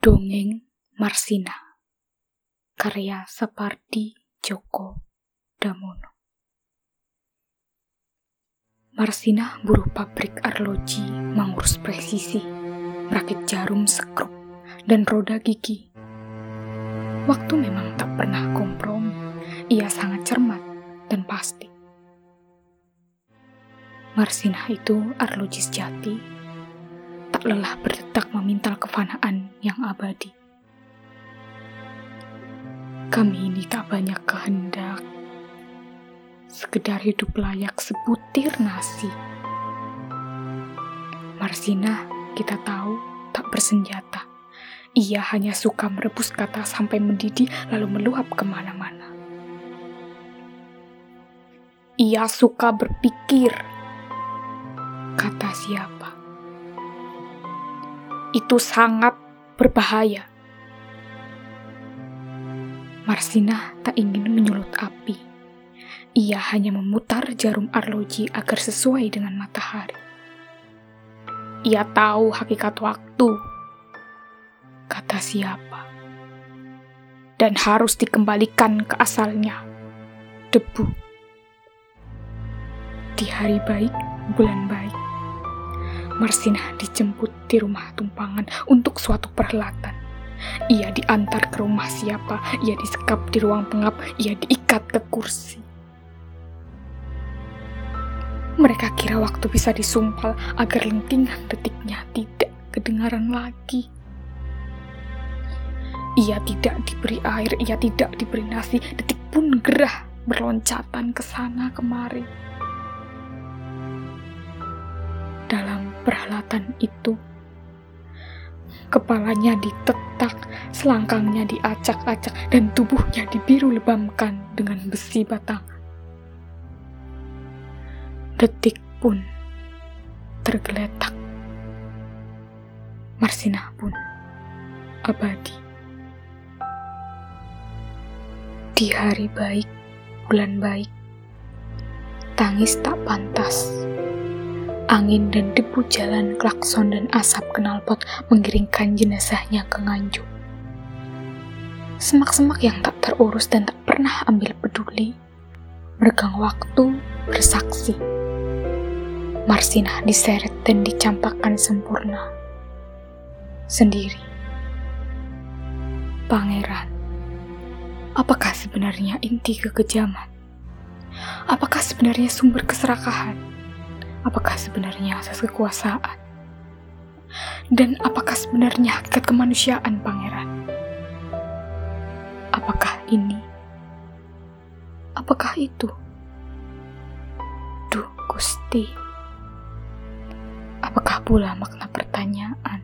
Dongeng Marsina Karya Sapardi Djoko Damono Marsina buruh pabrik arloji mengurus presisi, merakit jarum sekrup dan roda gigi. Waktu memang tak pernah kompromi, ia sangat cermat dan pasti. Marsina itu arloji sejati tak lelah berdetak memintal kefanaan yang abadi. Kami ini tak banyak kehendak, sekedar hidup layak sebutir nasi. Marsina, kita tahu, tak bersenjata. Ia hanya suka merebus kata sampai mendidih lalu meluap ke mana-mana. Ia suka berpikir, kata siapa itu sangat berbahaya. Marsina tak ingin menyulut api. Ia hanya memutar jarum arloji agar sesuai dengan matahari. Ia tahu hakikat waktu, kata siapa, dan harus dikembalikan ke asalnya, debu. Di hari baik, bulan baik, Marsina dijemput di rumah tumpangan untuk suatu perhelatan. Ia diantar ke rumah siapa, ia disekap di ruang pengap, ia diikat ke kursi. Mereka kira waktu bisa disumpal agar lentingan detiknya tidak kedengaran lagi. Ia tidak diberi air, ia tidak diberi nasi, detik pun gerah berloncatan ke sana kemari. Dalam peralatan itu. Kepalanya ditetak, selangkangnya diacak-acak, dan tubuhnya dibiru lebamkan dengan besi batang. Detik pun tergeletak. Marsina pun abadi. Di hari baik, bulan baik, tangis tak pantas Angin dan debu jalan, klakson dan asap knalpot mengiringkan jenazahnya ke Nganjuk. Semak-semak yang tak terurus dan tak pernah ambil peduli, meregang waktu bersaksi. Marsinah diseret dan dicampakkan sempurna. Sendiri. Pangeran, apakah sebenarnya inti kekejaman? Apakah sebenarnya sumber keserakahan? Apakah sebenarnya asas kekuasaan? Dan apakah sebenarnya hakikat kemanusiaan, Pangeran? Apakah ini? Apakah itu? Duh, Gusti. Apakah pula makna pertanyaan?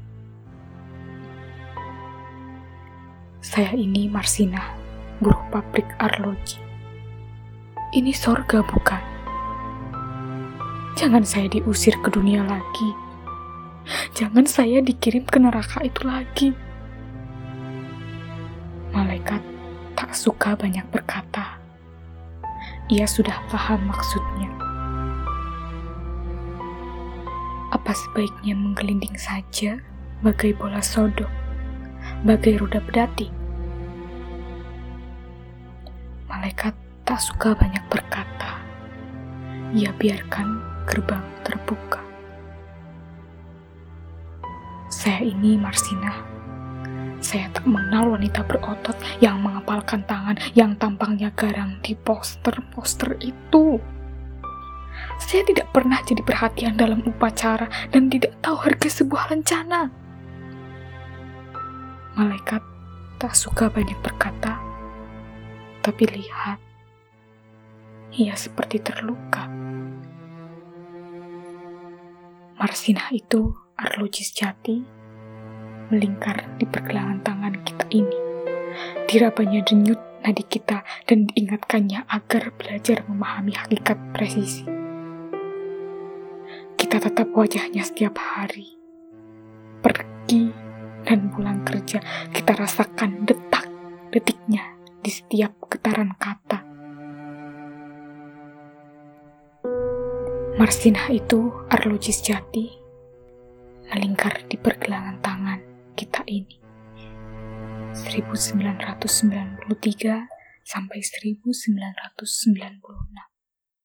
Saya ini Marsina, buruh pabrik arloji. Ini sorga bukan? Jangan saya diusir ke dunia lagi. Jangan saya dikirim ke neraka itu lagi. Malaikat tak suka banyak berkata. Ia sudah paham maksudnya. Apa sebaiknya menggelinding saja bagai bola sodok, bagai roda pedati? Malaikat tak suka banyak berkata. Ia biarkan gerbang terbuka. Saya ini Marsina. Saya tak mengenal wanita berotot yang mengepalkan tangan yang tampangnya garang di poster-poster itu. Saya tidak pernah jadi perhatian dalam upacara dan tidak tahu harga sebuah rencana. Malaikat tak suka banyak berkata, tapi lihat, ia seperti terluka. Marsinah itu arloji sejati melingkar di pergelangan tangan kita ini. Dirabanya denyut nadi kita dan diingatkannya agar belajar memahami hakikat presisi. Kita tetap wajahnya setiap hari. Pergi dan pulang kerja, kita rasakan detak-detiknya di setiap getaran kata. Marsinah itu arloji sejati melingkar di pergelangan tangan kita ini. 1993 sampai 1996.